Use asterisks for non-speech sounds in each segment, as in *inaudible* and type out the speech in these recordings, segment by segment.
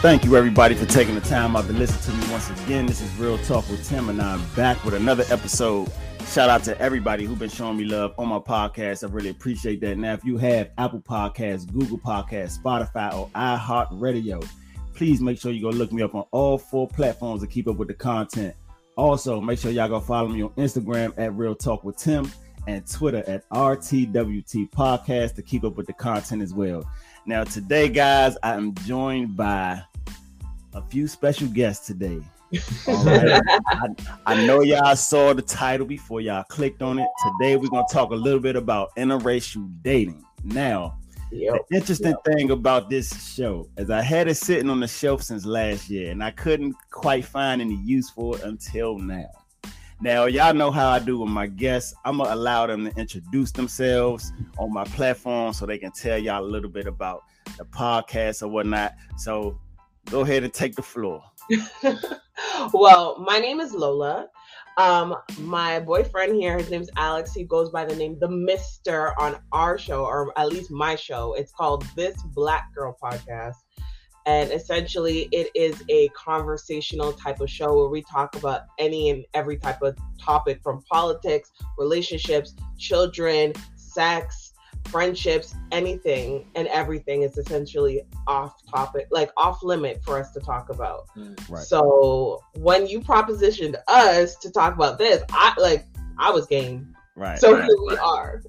Thank you, everybody, for taking the time out to listen to me once again. This is Real Talk with Tim, and I'm back with another episode. Shout out to everybody who's been showing me love on my podcast. I really appreciate that. Now, if you have Apple Podcasts, Google Podcasts, Spotify, or iHeartRadio, please make sure you go look me up on all four platforms to keep up with the content. Also, make sure y'all go follow me on Instagram at Real Talk with Tim and Twitter at RTWT Podcast to keep up with the content as well. Now, today, guys, I am joined by a few special guests today. *laughs* I, I, know y'all saw the title before y'all clicked on it. Today, we're going to talk a little bit about interracial dating. Now, yep, the interesting yep. thing about this show is I had it sitting on the shelf since last year, and I couldn't quite find any use for it until now. Now, y'all know how I do with my guests. I'm gonna allow them to introduce themselves on my platform so they can tell y'all a little bit about the podcast or whatnot. So go ahead and take the floor. *laughs* well, my name is Lola. Um, my boyfriend here, his name's Alex. He goes by the name the Mister on our show, or at least my show. It's called This Black Girl Podcast. And essentially, it is a conversational type of show where we talk about any and every type of topic from politics, relationships, children, sex, friendships, anything and everything is essentially off topic, like off limit for us to talk about. Mm, right. So when you propositioned us to talk about this, I like I was game. Right. So right, here we are.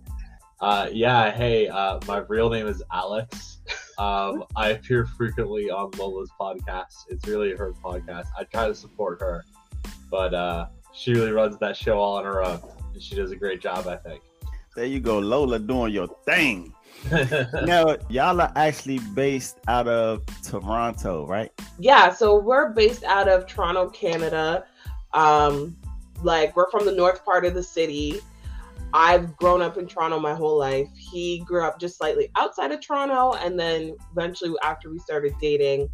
Uh, yeah. Hey, uh, my real name is Alex. Um, I appear frequently on Lola's podcast. It's really her podcast. I try to support her, but uh, she really runs that show all on her own, and she does a great job, I think. There you go, Lola doing your thing. *laughs* now, y'all are actually based out of Toronto, right? Yeah, so we're based out of Toronto, Canada. Um, like we're from the north part of the city. I've grown up in Toronto my whole life. He grew up just slightly outside of Toronto, and then eventually, after we started dating,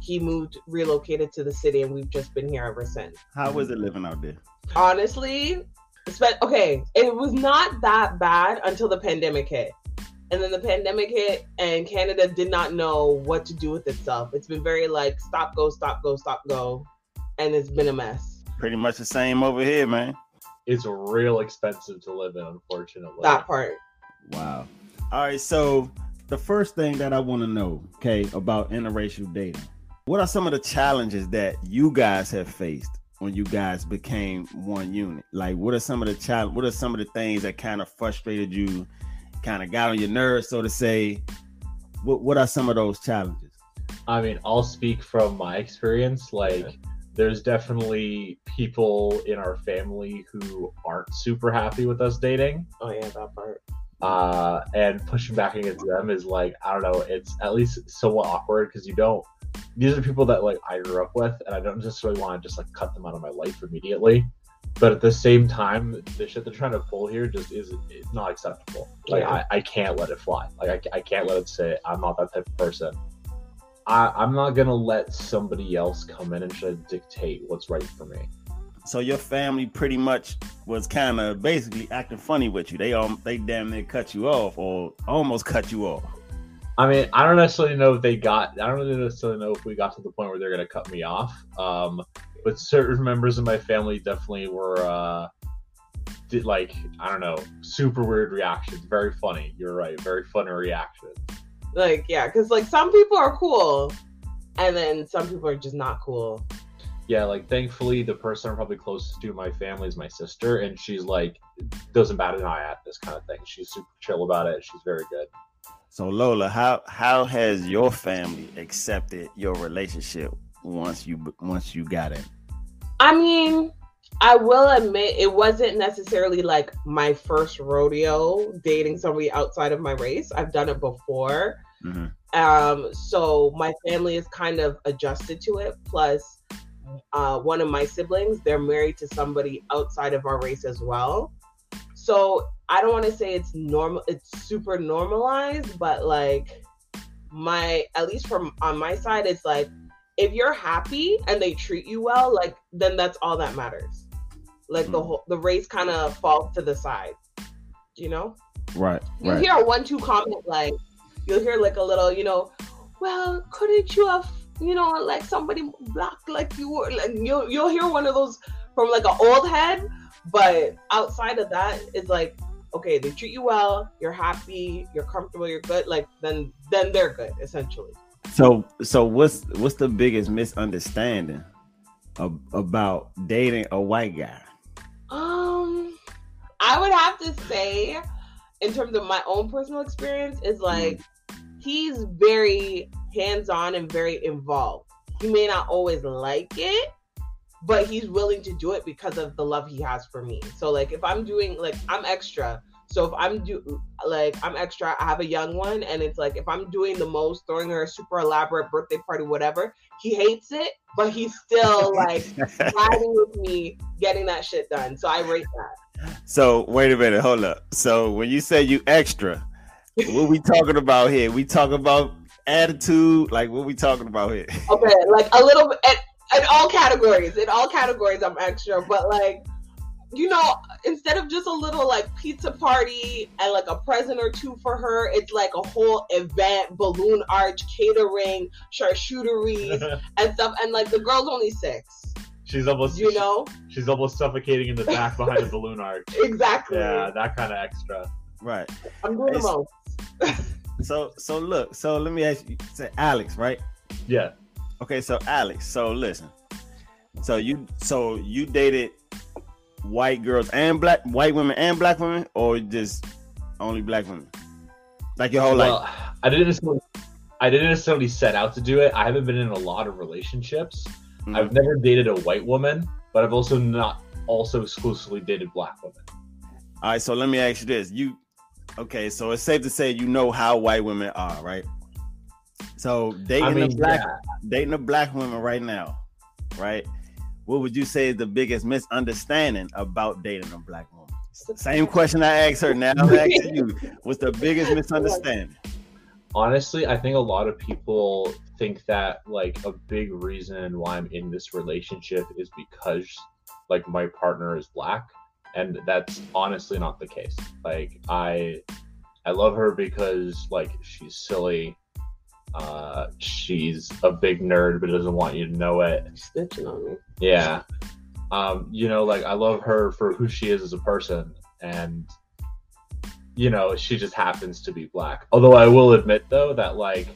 he moved, relocated to the city, and we've just been here ever since. How was it living out there? Honestly, okay, it was not that bad until the pandemic hit. And then the pandemic hit, and Canada did not know what to do with itself. It's been very like stop, go, stop, go, stop, go. And it's been a mess. Pretty much the same over here, man It's real expensive to live in, unfortunately. That part. Wow. All right, so the first thing that I want to know, okay, about interracial dating. What are some of the challenges that you guys have faced when you guys became one unit? Like, what are some of the challenge? What are some of the things that kind of frustrated you, kind of got on your nerves, so to say? What What are some of those challenges? I mean, I'll speak from my experience. Like, okay there's definitely people in our family who aren't super happy with us dating. Oh yeah, that part. Uh, and pushing back against them is like I don't know. It's at least somewhat awkward because you don't. These are people that like I grew up with, and I don't necessarily want to just like cut them out of my life immediately. But at the same time, the shit they're trying to pull here just is not acceptable. Like yeah. I, I can't let it fly. Like I, I can't let it say I'm not that type of person. I, am not gonna let somebody else come in and try to dictate what's right for me. So your family pretty much was kind of basically acting funny with you. They um they damn near cut you off or almost cut you off. I mean, I don't necessarily know if they got. I don't really necessarily know if we got to the point where they're gonna cut me off. Um, but certain members of my family definitely were. Uh, did like I don't know, super weird reactions. Very funny. You're right. Very funny reactions. Like, yeah, because like some people are cool, and then some people are just not cool. Yeah, like thankfully, the person I'm probably closest to in my family is my sister, and she's like doesn't bat an eye at this kind of thing. She's super chill about it. She's very good. So Lola, how how has your family accepted your relationship once you once you got it? I mean, I will admit it wasn't necessarily like my first rodeo dating somebody outside of my race. I've done it before. Mm-hmm. Um, so my family is kind of adjusted to it. Plus, uh, one of my siblings, they're married to somebody outside of our race as well. So I don't want to say it's normal, it's super normalized, but like my, at least from on my side, it's like if you're happy and they treat you well, like then that's all that matters like mm. the whole the race kind of falls to the side you know right you right. hear a one-two comment like you'll hear like a little you know well couldn't you have you know, like somebody black like you were. Like you'll you'll hear one of those from like an old head, but outside of that, it's like okay, they treat you well, you're happy, you're comfortable, you're good. Like then then they're good essentially. So so what's what's the biggest misunderstanding of, about dating a white guy? Um, I would have to say, in terms of my own personal experience, is like mm. he's very hands on and very involved. He may not always like it, but he's willing to do it because of the love he has for me. So like if I'm doing like I'm extra. So if I'm do like I'm extra, I have a young one, and it's like if I'm doing the most, throwing her a super elaborate birthday party, whatever, he hates it, but he's still like *laughs* riding with me, getting that shit done. So I rate that. So wait a minute, hold up. So when you say you extra, what we talking about here? We talk about attitude, like what we talking about here? Okay, like a little bit in all categories. In all categories, I'm extra, but like you know, instead of just a little like pizza party and like a present or two for her, it's like a whole event, balloon arch, catering, charcuterie, *laughs* and stuff. And like the girl's only six. She's almost you know she's almost suffocating in the back behind the balloon *laughs* arch. Exactly. Yeah, that kind of extra. Right. I'm doing the most. *laughs* so so look, so let me ask you, say Alex, right? Yeah. Okay, so Alex, so listen. So you so you dated white girls and black white women and black women, or just only black women? Like your whole well, life? I didn't necessarily, I didn't necessarily set out to do it. I haven't been in a lot of relationships. Mm-hmm. I've never dated a white woman, but I've also not also exclusively dated black women. All right, so let me ask you this: you okay? So it's safe to say you know how white women are, right? So dating I mean, a black yeah. dating a black woman right now, right? what would you say is the biggest misunderstanding about dating a black woman? Same question I asked her. Now I'm asking you. What's the biggest misunderstanding? Honestly, I think a lot of people think that like a big reason why I'm in this relationship is because like my partner is black, and that's honestly not the case. Like I, I love her because like she's silly uh, she's a big nerd, but doesn't want you to know it. Snitching on me. Yeah. Um, you know, like I love her for who she is as a person, and you know, she just happens to be black. Although I will admit though that like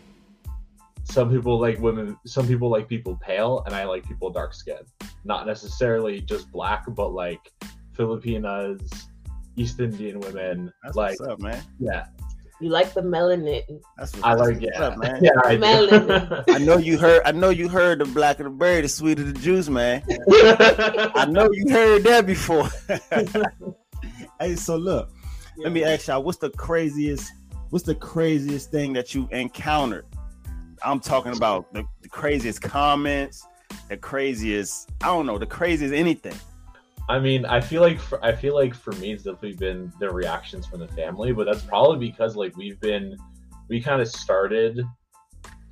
some people like women, some people like people pale, and I like people dark skinned. Not necessarily just black, but like Filipinas, East Indian women. That's like, up, man. Yeah, you like the melanin. That's what, I like yeah. Up, man. *laughs* yeah, I melanin. I know you heard. I know you heard the black of the berry, the sweet of the juice, man. *laughs* I know you heard that before. *laughs* hey, so look, yeah. let me ask y'all, what's the craziest? What's the craziest thing that you encountered? I'm talking about the, the craziest comments, the craziest. I don't know, the craziest anything. I mean, I feel like for, I feel like for me, it's definitely been the reactions from the family, but that's probably because like we've been, we kind of started,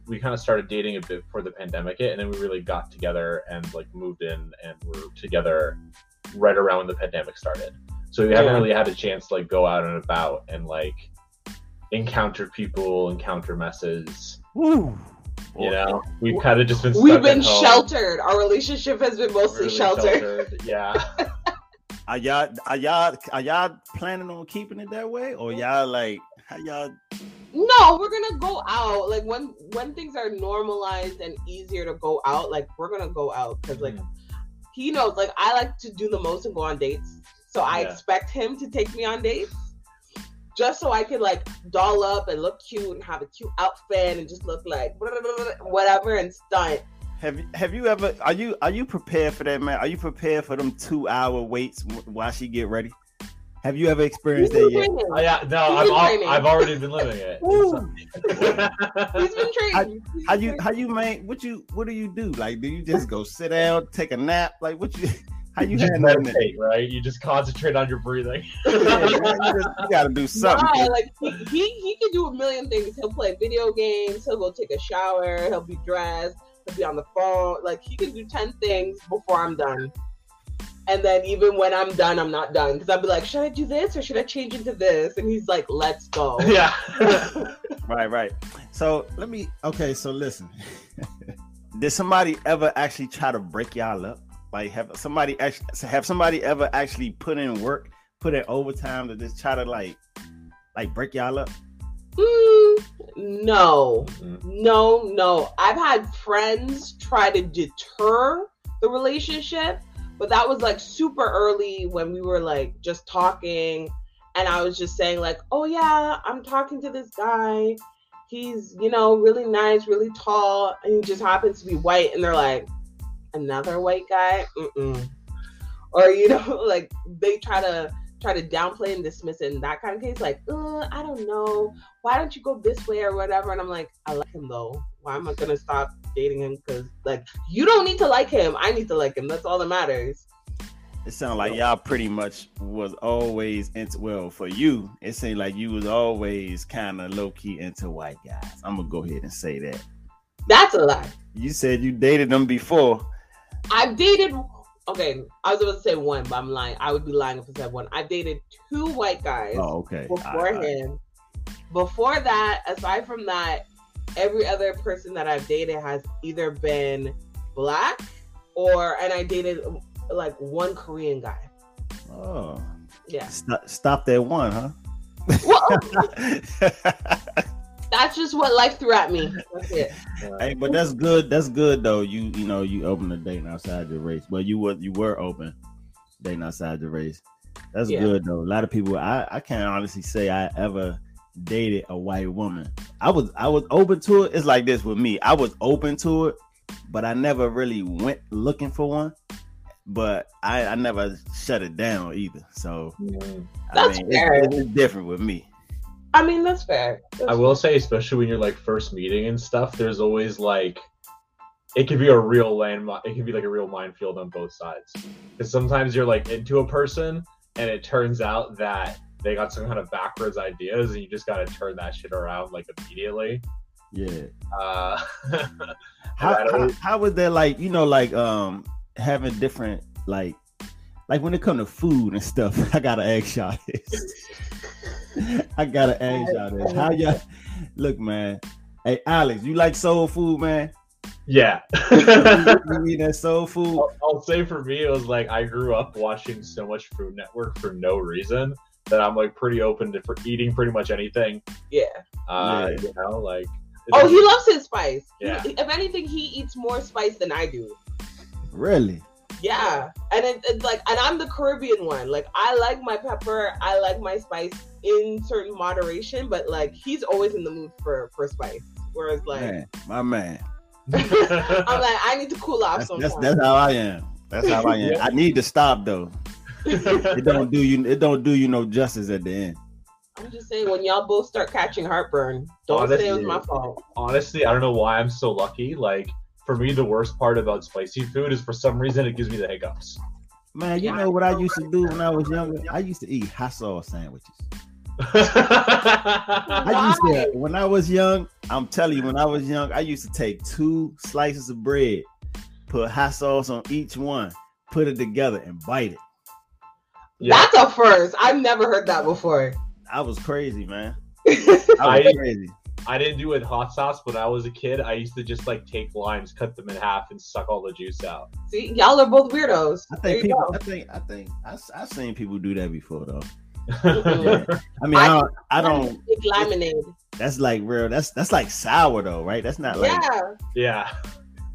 we kind of started dating a bit before the pandemic hit, and then we really got together and like moved in and were together right around when the pandemic started. So we haven't really had a chance to like go out and about and like encounter people, encounter messes. Ooh. You know, we've kind of just been. We've been sheltered. Our relationship has been mostly really sheltered. sheltered. Yeah. *laughs* are y'all are y'all are y'all planning on keeping it that way, or y'all like how y'all? No, we're gonna go out. Like when when things are normalized and easier to go out, like we're gonna go out because like mm. he knows. Like I like to do the most and go on dates, so I expect him to take me on dates just so I could like doll up and look cute and have a cute outfit and just look like whatever and stunt. Have you have you ever are you are you prepared for that man? Are you prepared for them two hour waits while she get ready? Have you ever experienced that yet? Oh, yeah, no, I've, al- I've already been living it. *laughs* He's been *laughs* training. How, how you how you man? What you what do you do? Like, do you just go sit down, take a nap? Like, what you? How you, you just meditate, right? You just concentrate on your breathing. yeah, you, just, you, gotta do something. Nah, like he, he he can do a million things. He'll play video games. He'll go take a shower. He'll be dressed. He'll be on the phone. Like he can do ten things before I'm done. And then even when I'm done, I'm not done because I'll be like, should I do this or should I change into this? And he's like, let's go. *laughs* Yeah. *laughs* right, right. So let me. Okay, so listen. *laughs* did somebody ever actually try to break y'all up? Like have somebody actually have somebody ever actually put in work, put in overtime to just try to like like break y'all up? Mm, no, mm-hmm. no, no. I've had friends try to deter the relationship, but that was like super early when we were like just talking and I was just saying like, "Oh yeah, I'm talking to this guy. He's, you know, really nice, really tall, and he just happens to be white." And they're like, "Another white guy?" Mm-mm. Or you know, *laughs* like they try to try to downplay and dismiss it in that kind of case, like, uh, I don't know, why don't you go this way or whatever? And I'm like, I like him though. Why am I gonna stop dating him? Because like, you don't need to like him. I need to like him. That's all that matters. It sounds like y'all pretty much was always into well for you. It seemed like you was always kind of low key into white guys. I'm gonna go ahead and say that. That's a lie. You said you dated them before. I've dated. Okay, I was about to say one, but I'm lying. I would be lying if I said one. I've dated two white guys. Oh, okay. Beforehand. Before that, aside from that, every other person that I've dated has either been black or, and I dated like one Korean guy. Oh. Yeah. Stop, stop that one, huh? Well, *laughs* *laughs* that's just what life threw at me. That's it. Hey, but that's good. That's good though. You you know you open a date outside the race. Well, you were you were open dating outside the race. That's yeah. good though. A lot of people. I I can't honestly say I ever dated a white woman. I was I was open to it. It's like this with me. I was open to it, but I never really went looking for one but I, I never shut it down either. So that's I mean, fair. It's, it's, different with me. I mean, that's fair. That's I will say, especially when you're like first meeting and stuff, there's always like it could be a real land. It can be like a real minefield on both sides. Because sometimes you're like into a person, and it turns out that they got some kind of backwards ideas, and you just got to turn that shit around like immediately. Yeah. Uh, *laughs* how, how, how was that like? You know, like um, having different like like when it come to food and stuff, *laughs* I gotta ask y'all this. *laughs* I gotta ask y'all this. How y'all look, man? Hey, Alex, you like soul food, man? Yeah. *laughs* you eat that soul food? I'll, I'll, say for me, it was like I grew up watching so much Food Network for no reason that I'm like pretty open to for eating pretty much anything. Yeah. Uh, yeah. You know, like. Oh, he loves his spice. Yeah. He, if anything, he eats more spice than I do. Really? Yeah, and it, it's like, and I'm the Caribbean one. Like, I like my pepper, I like my spice in certain moderation, but like, he's always in the mood for for spice. Whereas, like, man, my man, *laughs* I'm like, I need to cool off. That's, that's, that's how I am. That's how I am. I need to stop though. *laughs* it don't do you. It don't do you no justice at the end. I'm just saying, when y'all both start catching heartburn, don't honestly, say it was my fault. Honestly, I don't know why I'm so lucky. Like for me, the worst part about spicy food is for some reason it gives me the hiccups. Man, you know what I used to do when I was younger? I used to eat hot sauce sandwiches. *laughs* I used to when I was young. I'm telling you, when I was young, I used to take two slices of bread, put hot sauce on each one, put it together, and bite it. Yeah. That's a first. I've never heard that before. I was crazy, man. *laughs* I was crazy. I didn't do it with hot sauce, but I was a kid. I used to just like take limes, cut them in half, and suck all the juice out. See, y'all are both weirdos. I think people. Go. I think. I think. I, I've seen people do that before, though. yeah. I mean, I, I don't. I don't lemonade. That's like real. That's that's like sour though, right? That's not like. Yeah. Yeah.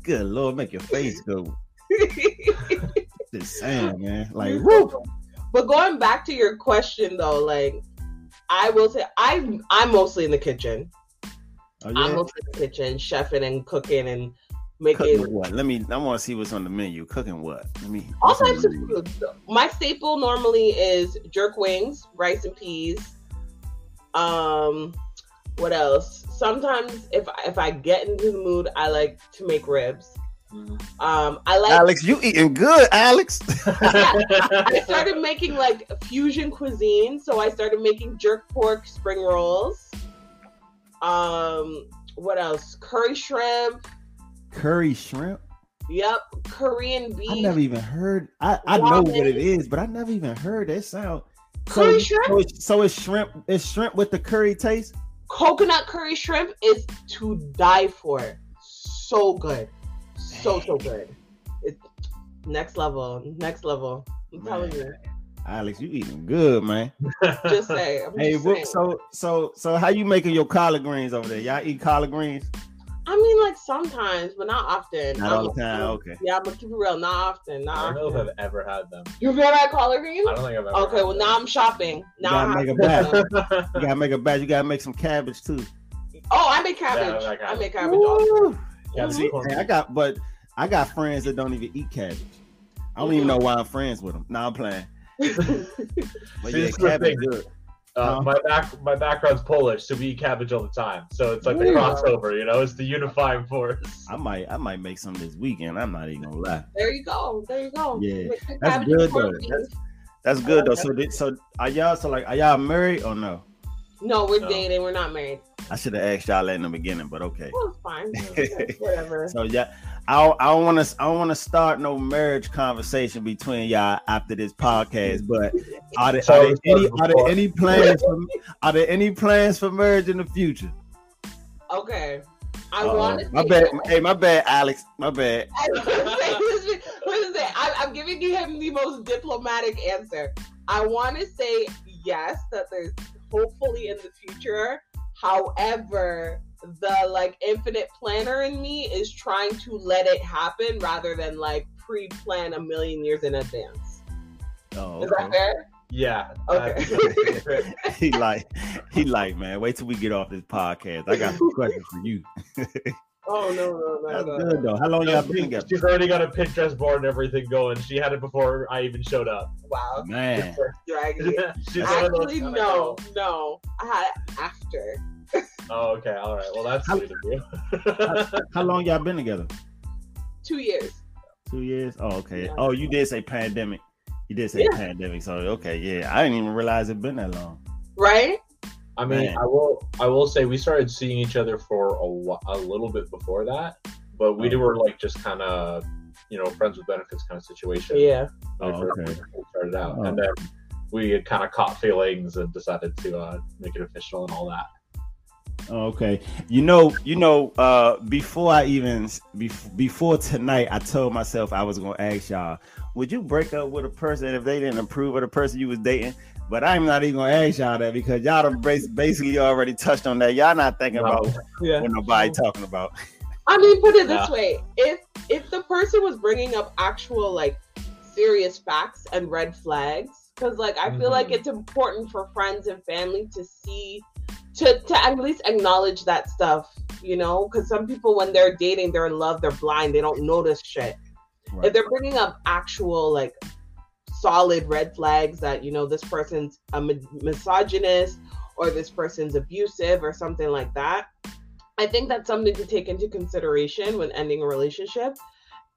Good lord, make your face go. *laughs* Just saying, man. Like, mm-hmm. whoop. But going back to your question though, like, I will say I I'm mostly in the kitchen. Oh, yeah? I'm in the kitchen, chefing and cooking and making cooking what? Let me. I want to see what's on the menu. Cooking what? Let me. All types of food. My staple normally is jerk wings, rice and peas. Um, what else? Sometimes if if I get into the mood, I like to make ribs. Um, I like Alex. You eating good, Alex? *laughs* yeah, I started making like fusion cuisine, so I started making jerk pork spring rolls. Um, what else? Curry shrimp. Curry shrimp. Yep, Korean beef. I never even heard. I, I know what it is, but I never even heard that sound. Curry so, shrimp. So it's, so it's shrimp. It's shrimp with the curry taste. Coconut curry shrimp is to die for. So good. so so good. It's next level, next level. I'm man. telling you. Alex, you eating good, man. just say. I'm hey, just what, so so so how you making your collard greens over there? Y'all eat collard greens? I mean, like sometimes, but not often. Not all the time. Okay. Yeah, I'm gonna keep it real. Not often. Not I don't often. know if I've ever had them. You've never had collard greens? I don't think I've ever. Okay, well them. now I'm shopping. Now you gotta I make a batch. you gotta make a batch. You gotta make some cabbage too. Oh, I make cabbage. Yeah, I make I cabbage. make cabbage. Also. Yeah, See, I got, but I got friends that don't even eat cabbage. I don't even mm-hmm. know why I'm friends with them. Now I'm playing. *laughs* But yeah, this is the cabbage thing. Uh, Huh? my back, my background's Polish, so we eat cabbage all the time. So it's like the crossover, you know. It's the unifying force. I might, I might make some this weekend. I'm not even gonna lie. There you go. There you go. Yeah, the that's good, though. That's- That's good though. So, did, so are y'all? So like, are y'all married or no? No, we're No. dating. We're not married. I should have asked y'all that in the beginning, but okay. Well, it's fine. *laughs* Whatever. So yeah, I don't, I don't want to I don't want to start no marriage conversation between y'all after this podcast. But are there, are there any are there any plans for, are there any plans for marriage in the future? Okay. I Uh-oh. want to my bad. Hey, my bad, Alex. My bad. I gonna say, listen, listen, I, I'm giving him the most diplomatic answer. I want to say yes, that there's hopefully in the future. However, the like infinite planner in me is trying to let it happen rather than like pre-plan a million years in advance. Oh, Is that okay. fair? Yeah. Okay. *laughs* *laughs* he like he like man. Wait till we get off this podcast. I got some questions for you. *laughs* Oh no no no That's no. good though. How long y'all been together? She's already got a Pinterest board and everything going. She had it before I even showed up. Wow. Man, Dragging it. She's one of those Actually, no, no. I had it after. Oh, okay. All right. Well, that's How- sweet of you. *laughs* how long y'all been together? Two years. Two years. Oh, okay. Yeah. Oh, you did say pandemic. You did say Yeah. pandemic. So okay, yeah. I didn't even realize it'd been that long. Right? I mean, Man. I will. I will say we started seeing each other for a, wh- a little bit before that, but we Oh. were like just kind of, you know, friends with benefits kind of situation. Yeah. we Oh, okay. started out, Oh. and then we had kind of caught feelings and decided to uh, make it official and all that. Oh, Okay. You know, you know, uh before I even bef- before tonight, I told myself I was gonna ask y'all, would you break up with a person if they didn't approve of the person you was dating? But I'm not even gonna ask y'all that because y'all done bas- basically already touched on that. Y'all not thinking No. about Yeah. what nobody talking about. I mean, put it this Yeah. way: if if the person was bringing up actual like serious facts and red flags, because like I feel like Mhm. it's important for friends and family to see, to to at least acknowledge that stuff, you know, because some people when they're dating, they're in love, they're blind, they don't notice shit. If they're bringing up actual like solid red flags that you know this person's a misogynist or this person's abusive or something like that i think that's something to take into consideration when ending a relationship.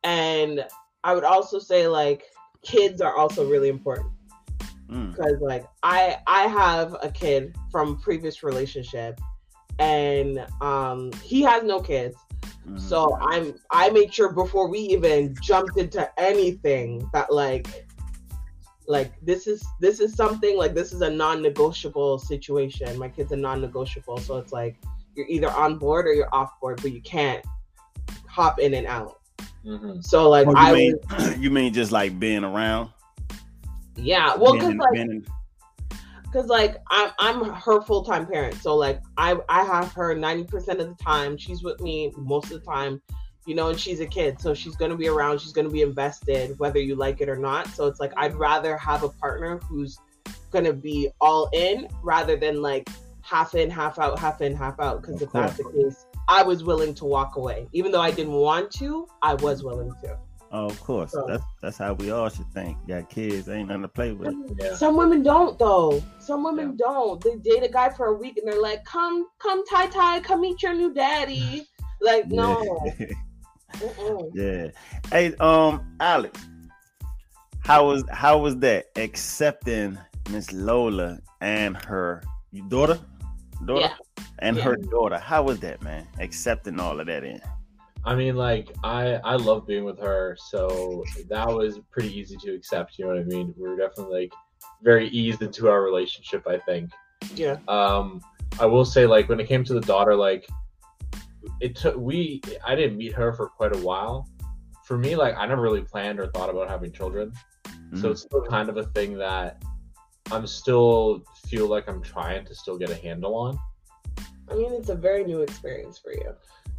And i would also say like kids are also really important Mm. because like i i have a kid from previous relationship and um he has no kids Mhm. so I'm I made sure before we even jumped into anything that like like this is this is something like this is a non-negotiable situation. My kid's a non-negotiable, so it's like you're either on board or you're off board, but you can't hop in and out. Mm-hmm. So like Oh, you I mean was, *clears throat* you mean just like being around? Yeah, well, cause like because like I'm I'm her full time parent, so like I I have her ninety percent of the time. She's with me most of the time, you know, and she's a kid, so she's gonna be around. She's gonna be invested, whether you like it or not. So it's like I'd rather have a partner who's gonna be all in rather than like half in, half out, half in, half out. Because if that's the case, I was willing to walk away, even though I didn't want to. I was willing to. Oh, of course. So- That's that's how we all should think. Got kids, ain't nothing to play with. Yeah. Some women don't though. Some women don't. They date a guy for a week and they're like, "Come, come, Ty Ty, come meet your new daddy." *laughs* Like, no. Yeah. *laughs* Yeah. Hey, um, Alex, how was how was that accepting Miss Lola and her daughter, daughter, Yeah. and Yeah. her daughter? How was that, man? Accepting all of that in. I mean, like I I love being with her, so that was pretty easy to accept. You know what I mean? We were definitely like very eased into our relationship. I think. Yeah. Um, I will say, like when it came to the daughter, like it took we I didn't meet her for quite a while. For me, like I never really planned or thought about having children. Mm-hmm. So it's still kind of a thing that I'm still feel like I'm trying to still get a handle on. I mean, it's a very new experience for you.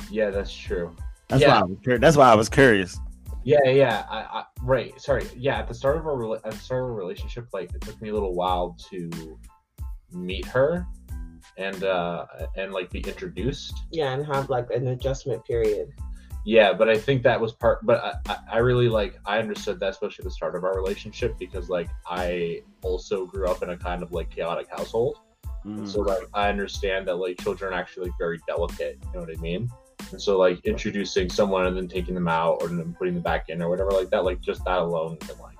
Yeah, that's true. That's yeah. why I was curious. That's why I was curious. Yeah, yeah. I, I, right. Sorry. Yeah. At the start of our at the start of a relationship, like it took me a little while to meet her and uh and like be introduced. Yeah, and have like an adjustment period. Yeah, but I think that was part. But I, I really like I understood that, especially the start of our relationship, because like I also grew up in a kind of like chaotic household. Mm. So like I understand that like children are actually like, very delicate. You know what I mean? And so like introducing someone and then taking them out or then putting them back in or whatever like that, like just that alone can like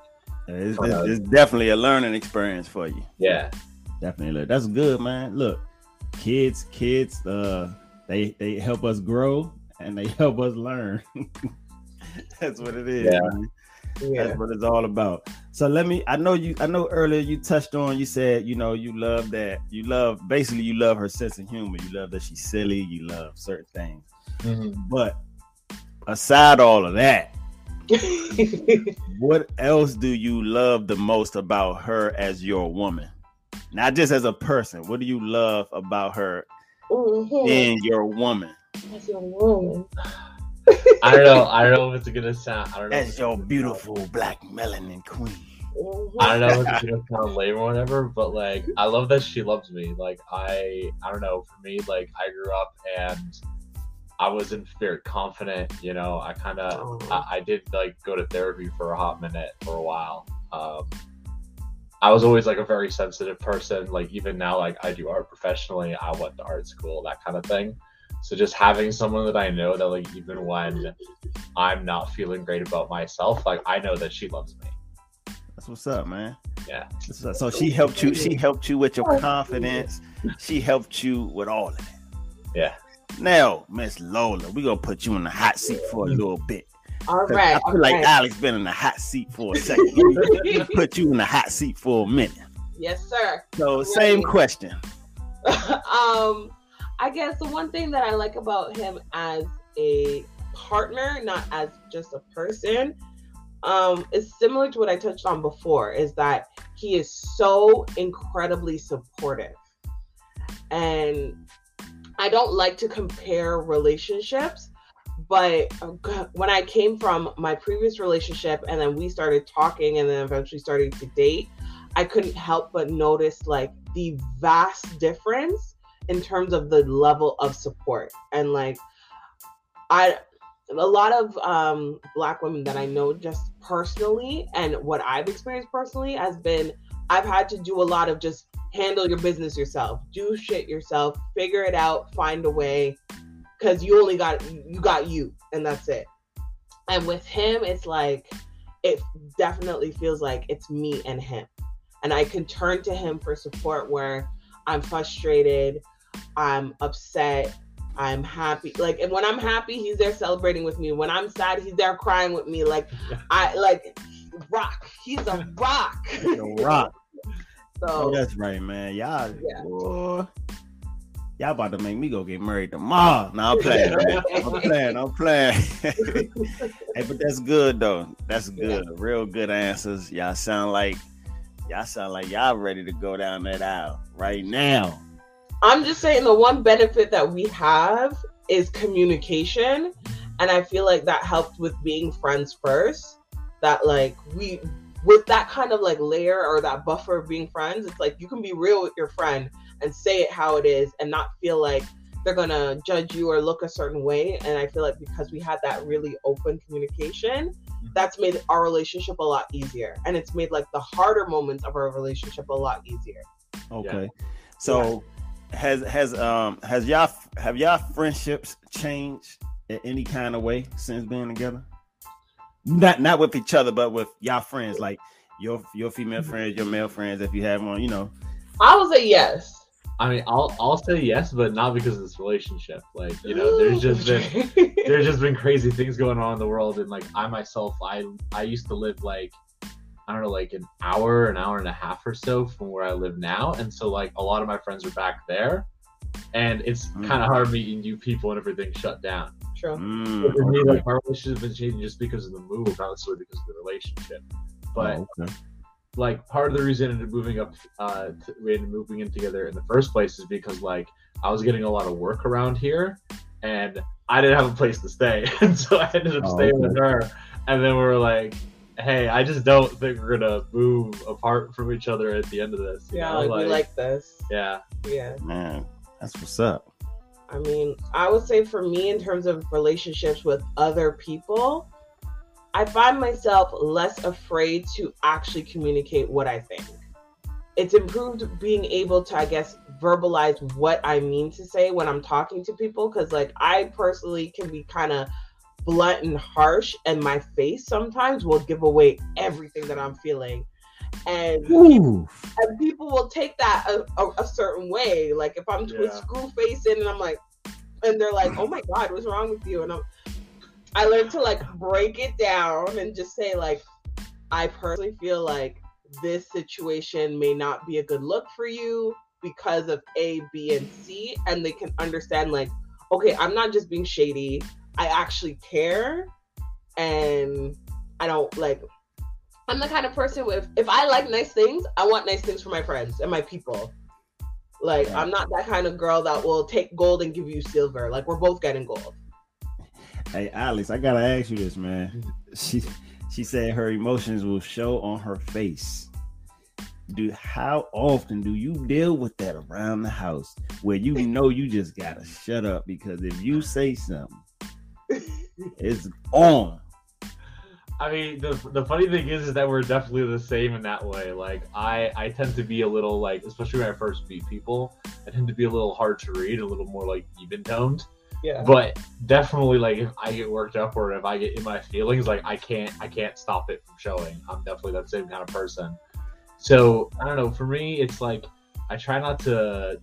it's, it's, it's definitely a learning experience for you. Yeah. Definitely. That's good, man. Look, kids, kids, uh they they help us grow and they *laughs* help us learn. *laughs* That's what it is. Yeah. Yeah. That's what it's all about. So let me I know you I know earlier you touched on you said, you know, you love that you love basically you love her sense of humor. You love that she's silly, you love certain things. Mm-hmm. But aside all of that, *laughs* what else do you love the most about her as your woman? Not just as a person. What do you love about her mm-hmm. in your woman? As your woman. *sighs* I don't know. I don't know if it's gonna sound. I don't know. That's your beautiful black melanin queen. I don't know if it's gonna sound lame or whatever, but like I love that she loves me. Like I, I don't know. For me, like I grew up and I wasn't very confident. You know, I kind of oh. I, I, did like go to therapy for a hot minute for a while. Um, I was always like a very sensitive person. Like even now, like I do art professionally. I went to art school, that kind of thing. So just having someone that I know that like even when I'm not feeling great about myself, like I know that she loves me. That's what's up, man. Yeah. So she helped you. She helped you with your confidence. She helped you with all of it. Yeah. Now, Miss Lola, we're gonna put you in the hot seat for a little bit. All right. I feel like right. Alex been in the hot seat for a second. put you in the hot seat for a minute. Yes, sir. So same question. *laughs* um, I guess the one thing that I like about him as a partner, not as just a person, um, is similar to what I touched on before, is that he is so incredibly supportive. And I don't like to compare relationships, but when I came from my previous relationship and then we started talking and then eventually started to date, I couldn't help but notice like the vast difference in terms of the level of support. And like I a lot of um black women that I know just personally and what I've experienced personally has been I've had to do a lot of just handle your business yourself, do shit yourself, figure it out, find a way, because you only got you got you, and that's it. And with him, it's like it definitely feels like it's me and him, and I can turn to him for support where I'm frustrated, I'm upset, I'm happy. Like, and when I'm happy, he's there celebrating with me. When I'm sad, he's there crying with me. Like, *laughs* I like rock. He's a *laughs* rock. a rock. Oh, so oh, that's right, man. Y'all, yeah. boy, y'all about to make me go get married tomorrow. No, I'm playing. *laughs* I'm playing. I'm playing. *laughs* hey, but that's good though. That's good. Yeah. Real good answers. Y'all sound like y'all sound like y'all ready to go down that aisle right now. I'm just saying the one benefit that we have is communication. And I feel like that helped with being friends first. That like we with that kind of like layer or that buffer of being friends, it's like you can be real with your friend and say it how it is and not feel like they're gonna judge you or look a certain way. And I feel like because we had that really open communication, mm-hmm. that's made our relationship a lot easier. And it's made like the harder moments of our relationship a lot easier. Okay. Yeah. So yeah. has has um has y'all have y'all friendships changed in any kind of way since being together? Not not with each other, but with y'all friends, like your your female friends, your male friends, if you have one, you know. I would say yes. I mean, I'll I'll say yes, but not because of this relationship. Like you know, there's just been there's just *laughs* been crazy things going on in the world, and like I myself, I I used to live like I don't know, like an hour, an hour and a half or so from where I live now, and so like a lot of my friends are back there, and it's Mm. kind of hard meeting new people and everything shut down. True. Mm, For me, okay. like my relationship has been changing just because of the move, not necessarily because of the relationship. But Oh, okay. like part of the reason I ended up moving up, uh, to, we ended up moving in together in the first place is because like I was getting a lot of work around here, and I didn't have a place to stay, *laughs* and so I ended up Oh, staying okay. with her. And then we were like, "Hey, I just don't think we're gonna move apart from each other at the end of this." you Yeah, know? like, we like this. yeah, Yeah. Man, that's what's up. I mean, I would say for me, in terms of relationships with other people, I find myself less afraid to actually communicate what I think. It's improved being able to, I guess, verbalize what I mean to say when I'm talking to people. Cause, like, I personally can be kind of blunt and harsh, and my face sometimes will give away everything that I'm feeling. And Ooh. and people will take that a, a, a certain way. Like if I'm Yeah. screw facing and I'm like, and they're like, "Oh my god, what's wrong with you?" And I'm, I learned to like break it down and just say like, I personally feel like this situation may not be a good look for you because of A, B, and C, and they can understand like, okay, I'm not just being shady. I actually care, and I don't like. I'm the kind of person with if I like nice things, I want nice things for my friends and my people. Like. I'm not that kind of girl that will take gold and give you silver. Like we're both getting gold. Hey, Alex, I gotta ask you this, man. Mm-hmm. She she said her emotions will show on her face. Do how often do you deal with that around the house where you *laughs* know you just gotta shut up because if you say something, *laughs* it's on. I mean, the the funny thing is, is that we're definitely the same in that way. Like, I I tend to be a little like, especially when I first meet people, I tend to be a little hard to read, a little more like even toned. Yeah. But definitely, like, if I get worked up or if I get in my feelings, like, I can't I can't stop it from showing. I'm definitely that same kind of person. So I don't know. For me, it's like I try not to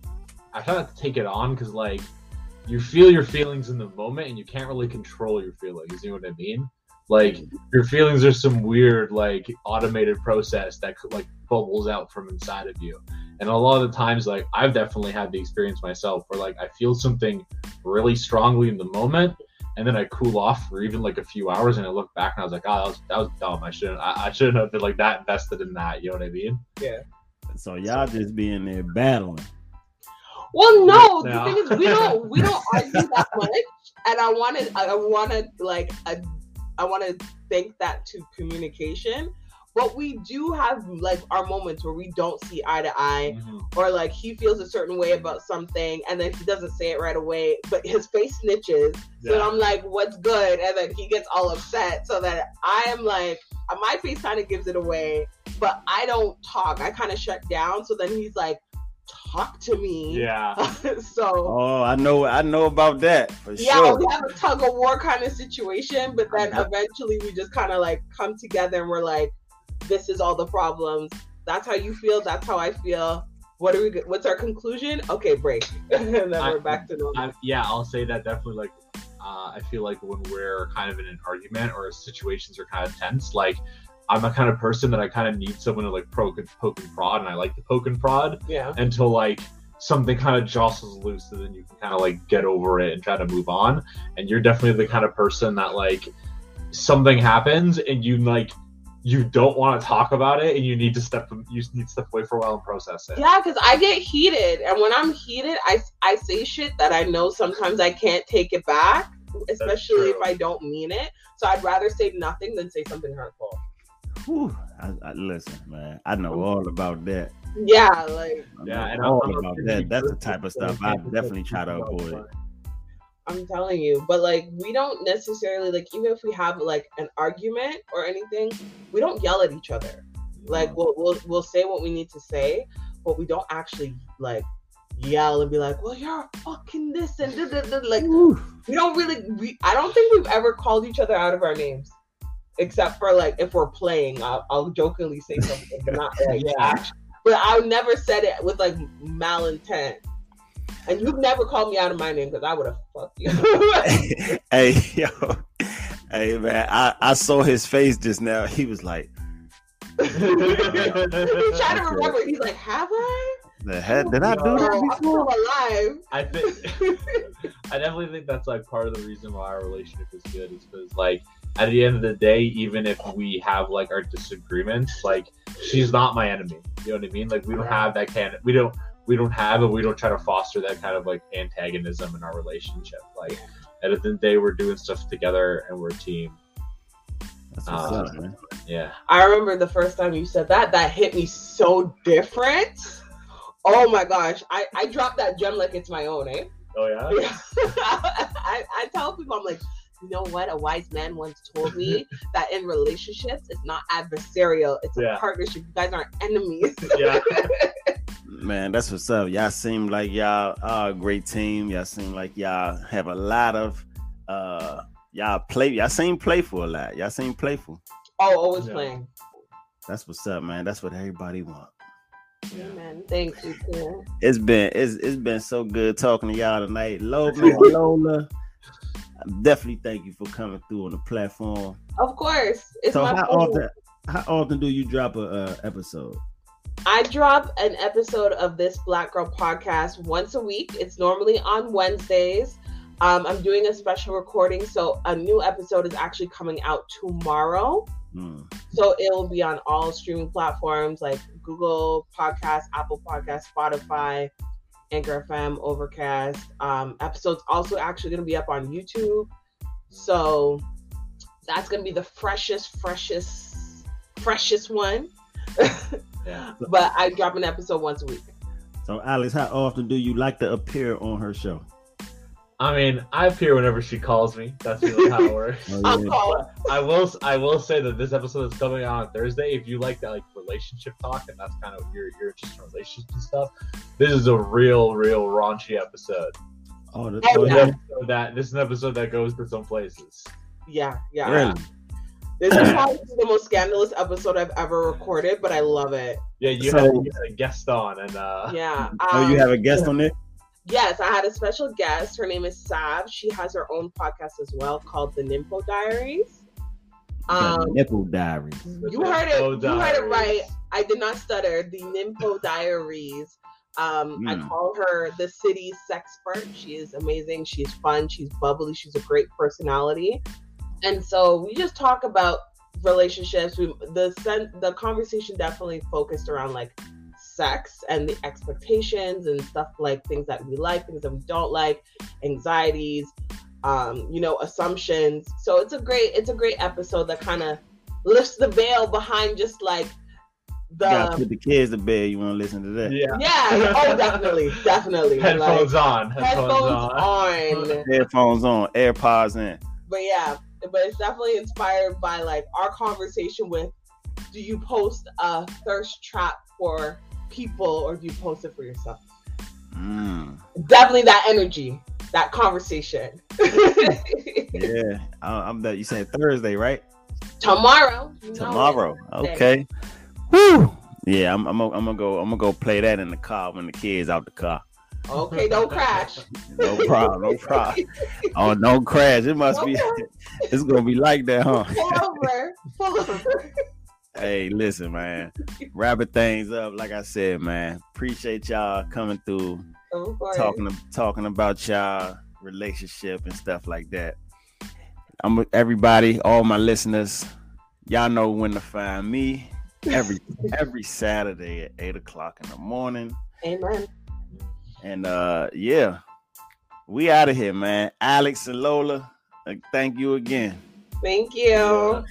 I try not to take it on because like you feel your feelings in the moment and you can't really control your feelings. You know what I mean? Like your feelings are some weird like automated process that could like bubbles out from inside of you. And a lot of the times, like I've definitely had the experience myself where like I feel something really strongly in the moment, and then I cool off for even like a few hours, and I look back and I was like, oh, that was that was dumb. I shouldn't I, I shouldn't have been like that invested in that. You know what I mean? Yeah. So y'all just being there battling. Well, no, No. the thing is, we don't we don't argue that much, and I wanted I wanted like I, I want to thank that to communication. But we do have like our moments where we don't see eye to eye, mm-hmm. or like he feels a certain way about something, and then he doesn't say it right away, but his face snitches. So I'm like, "What's good?" And then he gets all upset. So that I am like, my face kind of gives it away, but I don't talk. I kind of shut down. So then he's like, "Talk to me." Yeah. *laughs* so Oh, I know, I know about that for yeah, sure. we have a tug of war kind of situation, but then eventually we just kind of like come together and we're like, "This is all the problems. That's how you feel. That's how I feel." What are we? What's our conclusion? Okay, break, *laughs* and then I- we're back to normal. I, yeah, I'll say that definitely. Like, uh, I feel like when we're kind of in an argument or situations are kind of tense, like I'm a kind of person that I kind of need someone to like poke and poke and prod, and I like to poke and prod yeah, until like something kind of jostles loose, and then you can kind of like get over it and try to move on. And you're definitely the kind of person that like something happens and you like you don't want to talk about it and you need to step you need to step away for a while and process it. yeah, because I get heated, and when I'm heated, I I say shit that I know sometimes I can't take it back, especially if. I don't mean it. So I'd rather say nothing than say something hurtful. Whew. I, I, listen, man. I know all about that. Yeah, like I Yeah, and all I'm- I'm about that. That's the type of stuff I definitely try to avoid. I'm telling you, but like we don't necessarily like even if we have like an argument or anything, we don't yell at each other. Like we'll we'll, we'll say what we need to say, but we don't actually like yell and be like, "Well, you're fucking this and da, da, da." like Whew. we don't really. We I don't think we've ever called each other out of our names, except for like if we're playing. I'll, I'll jokingly say something, but *laughs* not like Yeah. act- But I've never said it with like malintent. And you've never called me out of my name because I would have fucked you. *laughs* hey, yo. Hey, man. I, I saw his face just now. He was like, He's trying to *laughs* remember. He's like, have I? The heck did I do that before? alive. I think I definitely think that's like part of the reason why our relationship is good is because like at the end of the day, even if we have like our disagreements, like she's not my enemy. You know what I mean? Like we don't have that kind of we don't we don't have and we don't try to foster that kind of like antagonism in our relationship. Like at the end of the day, we're doing stuff together and we're a team. That's what's up. Yeah. I remember the first time you said that. That hit me so different. Oh my gosh, I I dropped that gem like it's my own, eh? Oh yeah. *laughs* Yeah. *laughs* I, I tell people, I'm like, you know what? A wise man once told me *laughs* that in relationships, it's not adversarial, it's a partnership. You guys aren't enemies. *laughs* Yeah. *laughs* Man, that's what's up. Y'all seem like y'all are a great team. Y'all seem like y'all have a lot of uh y'all play y'all seem playful a lot. Y'all seem playful. oh, always Yeah. playing. That's what's up, man. That's what everybody want. Yeah. Amen. Thank you, Tia. It's been it's it's been so good talking to y'all tonight. Lola, Lola. I definitely thank you for coming through on the platform. Of course. It's so my how often how often do you drop a uh, episode? I drop an episode of this Black Girl podcast once a week. It's normally on Wednesdays. Um, I'm doing a special recording, so a new episode is actually coming out tomorrow. Hmm. So it will be on all streaming platforms like Google Podcasts, Apple Podcasts, Spotify, Anchor FM, Overcast. Um, episodes also actually going to be up on YouTube. So that's going to be the freshest, freshest, freshest one. *laughs* Yeah. but I drop an episode once a week. So Alex, how often do you like to appear on her show? I mean, I appear whenever she calls me. That's really how it works. *laughs* Oh, I'm yeah. I will I will say that this episode is coming out on Thursday. If you like that like relationship talk and that's kind of your your interest in relationships and stuff, this is a real real raunchy episode. Oh, the, This is yeah. an episode that this is an episode that goes to some places. Yeah, yeah. Really? This is probably the most scandalous episode I've ever recorded, but I love it. Yeah, you, So- had, you had a guest on and uh Yeah. Oh, you um, have a guest on there? Yes, I had a special guest. Her name is Sav. She has her own podcast as well called The Nympho Diaries. The Um, nipple diaries. you heard it. Nympho You heard it right. I did not stutter. The Nympho Diaries. Um, I Hmm. call her the city sexpert. She is amazing. She's fun. She's bubbly. She's a great personality. And so we just talk about relationships. We the the conversation definitely focused around like sex and the expectations and stuff like things that we like, things that we don't like, anxieties, um, you know, assumptions. So it's a great it's a great episode that kind of lifts the veil behind just like You gotta the put the kids to bed. You want to listen to that? yeah. yeah. Oh, definitely, *laughs* definitely. Headphones like, on. Headphones, headphones on. on. *laughs* Headphones on, AirPods in. But yeah, but it's definitely inspired by like our conversation with do you post a thirst trap for people or do you post it for yourself? Mm, Definitely that energy, that conversation. *laughs* yeah, I'm that. You saying Thursday, right? Tomorrow. Tomorrow. Okay. Woo. Yeah, I'm. I'm. Gonna, I'm gonna go. I'm gonna go play that in the car when the kids out the car. Okay, don't crash. *laughs* No problem. No problem. Oh, don't crash. It must be. *laughs* It's gonna be like that, huh? Pull over. Pull over. Hey, listen, man. Wrapping things up. Like I said, man. Appreciate y'all coming through, Of talking talking about y'all relationship and stuff like that. I'm with everybody, all my listeners. Y'all know when to find me *laughs* every every Saturday at eight o'clock in the morning. Amen. And uh yeah, we out of here, man. Alex and Lola, uh, thank you again. Thank you.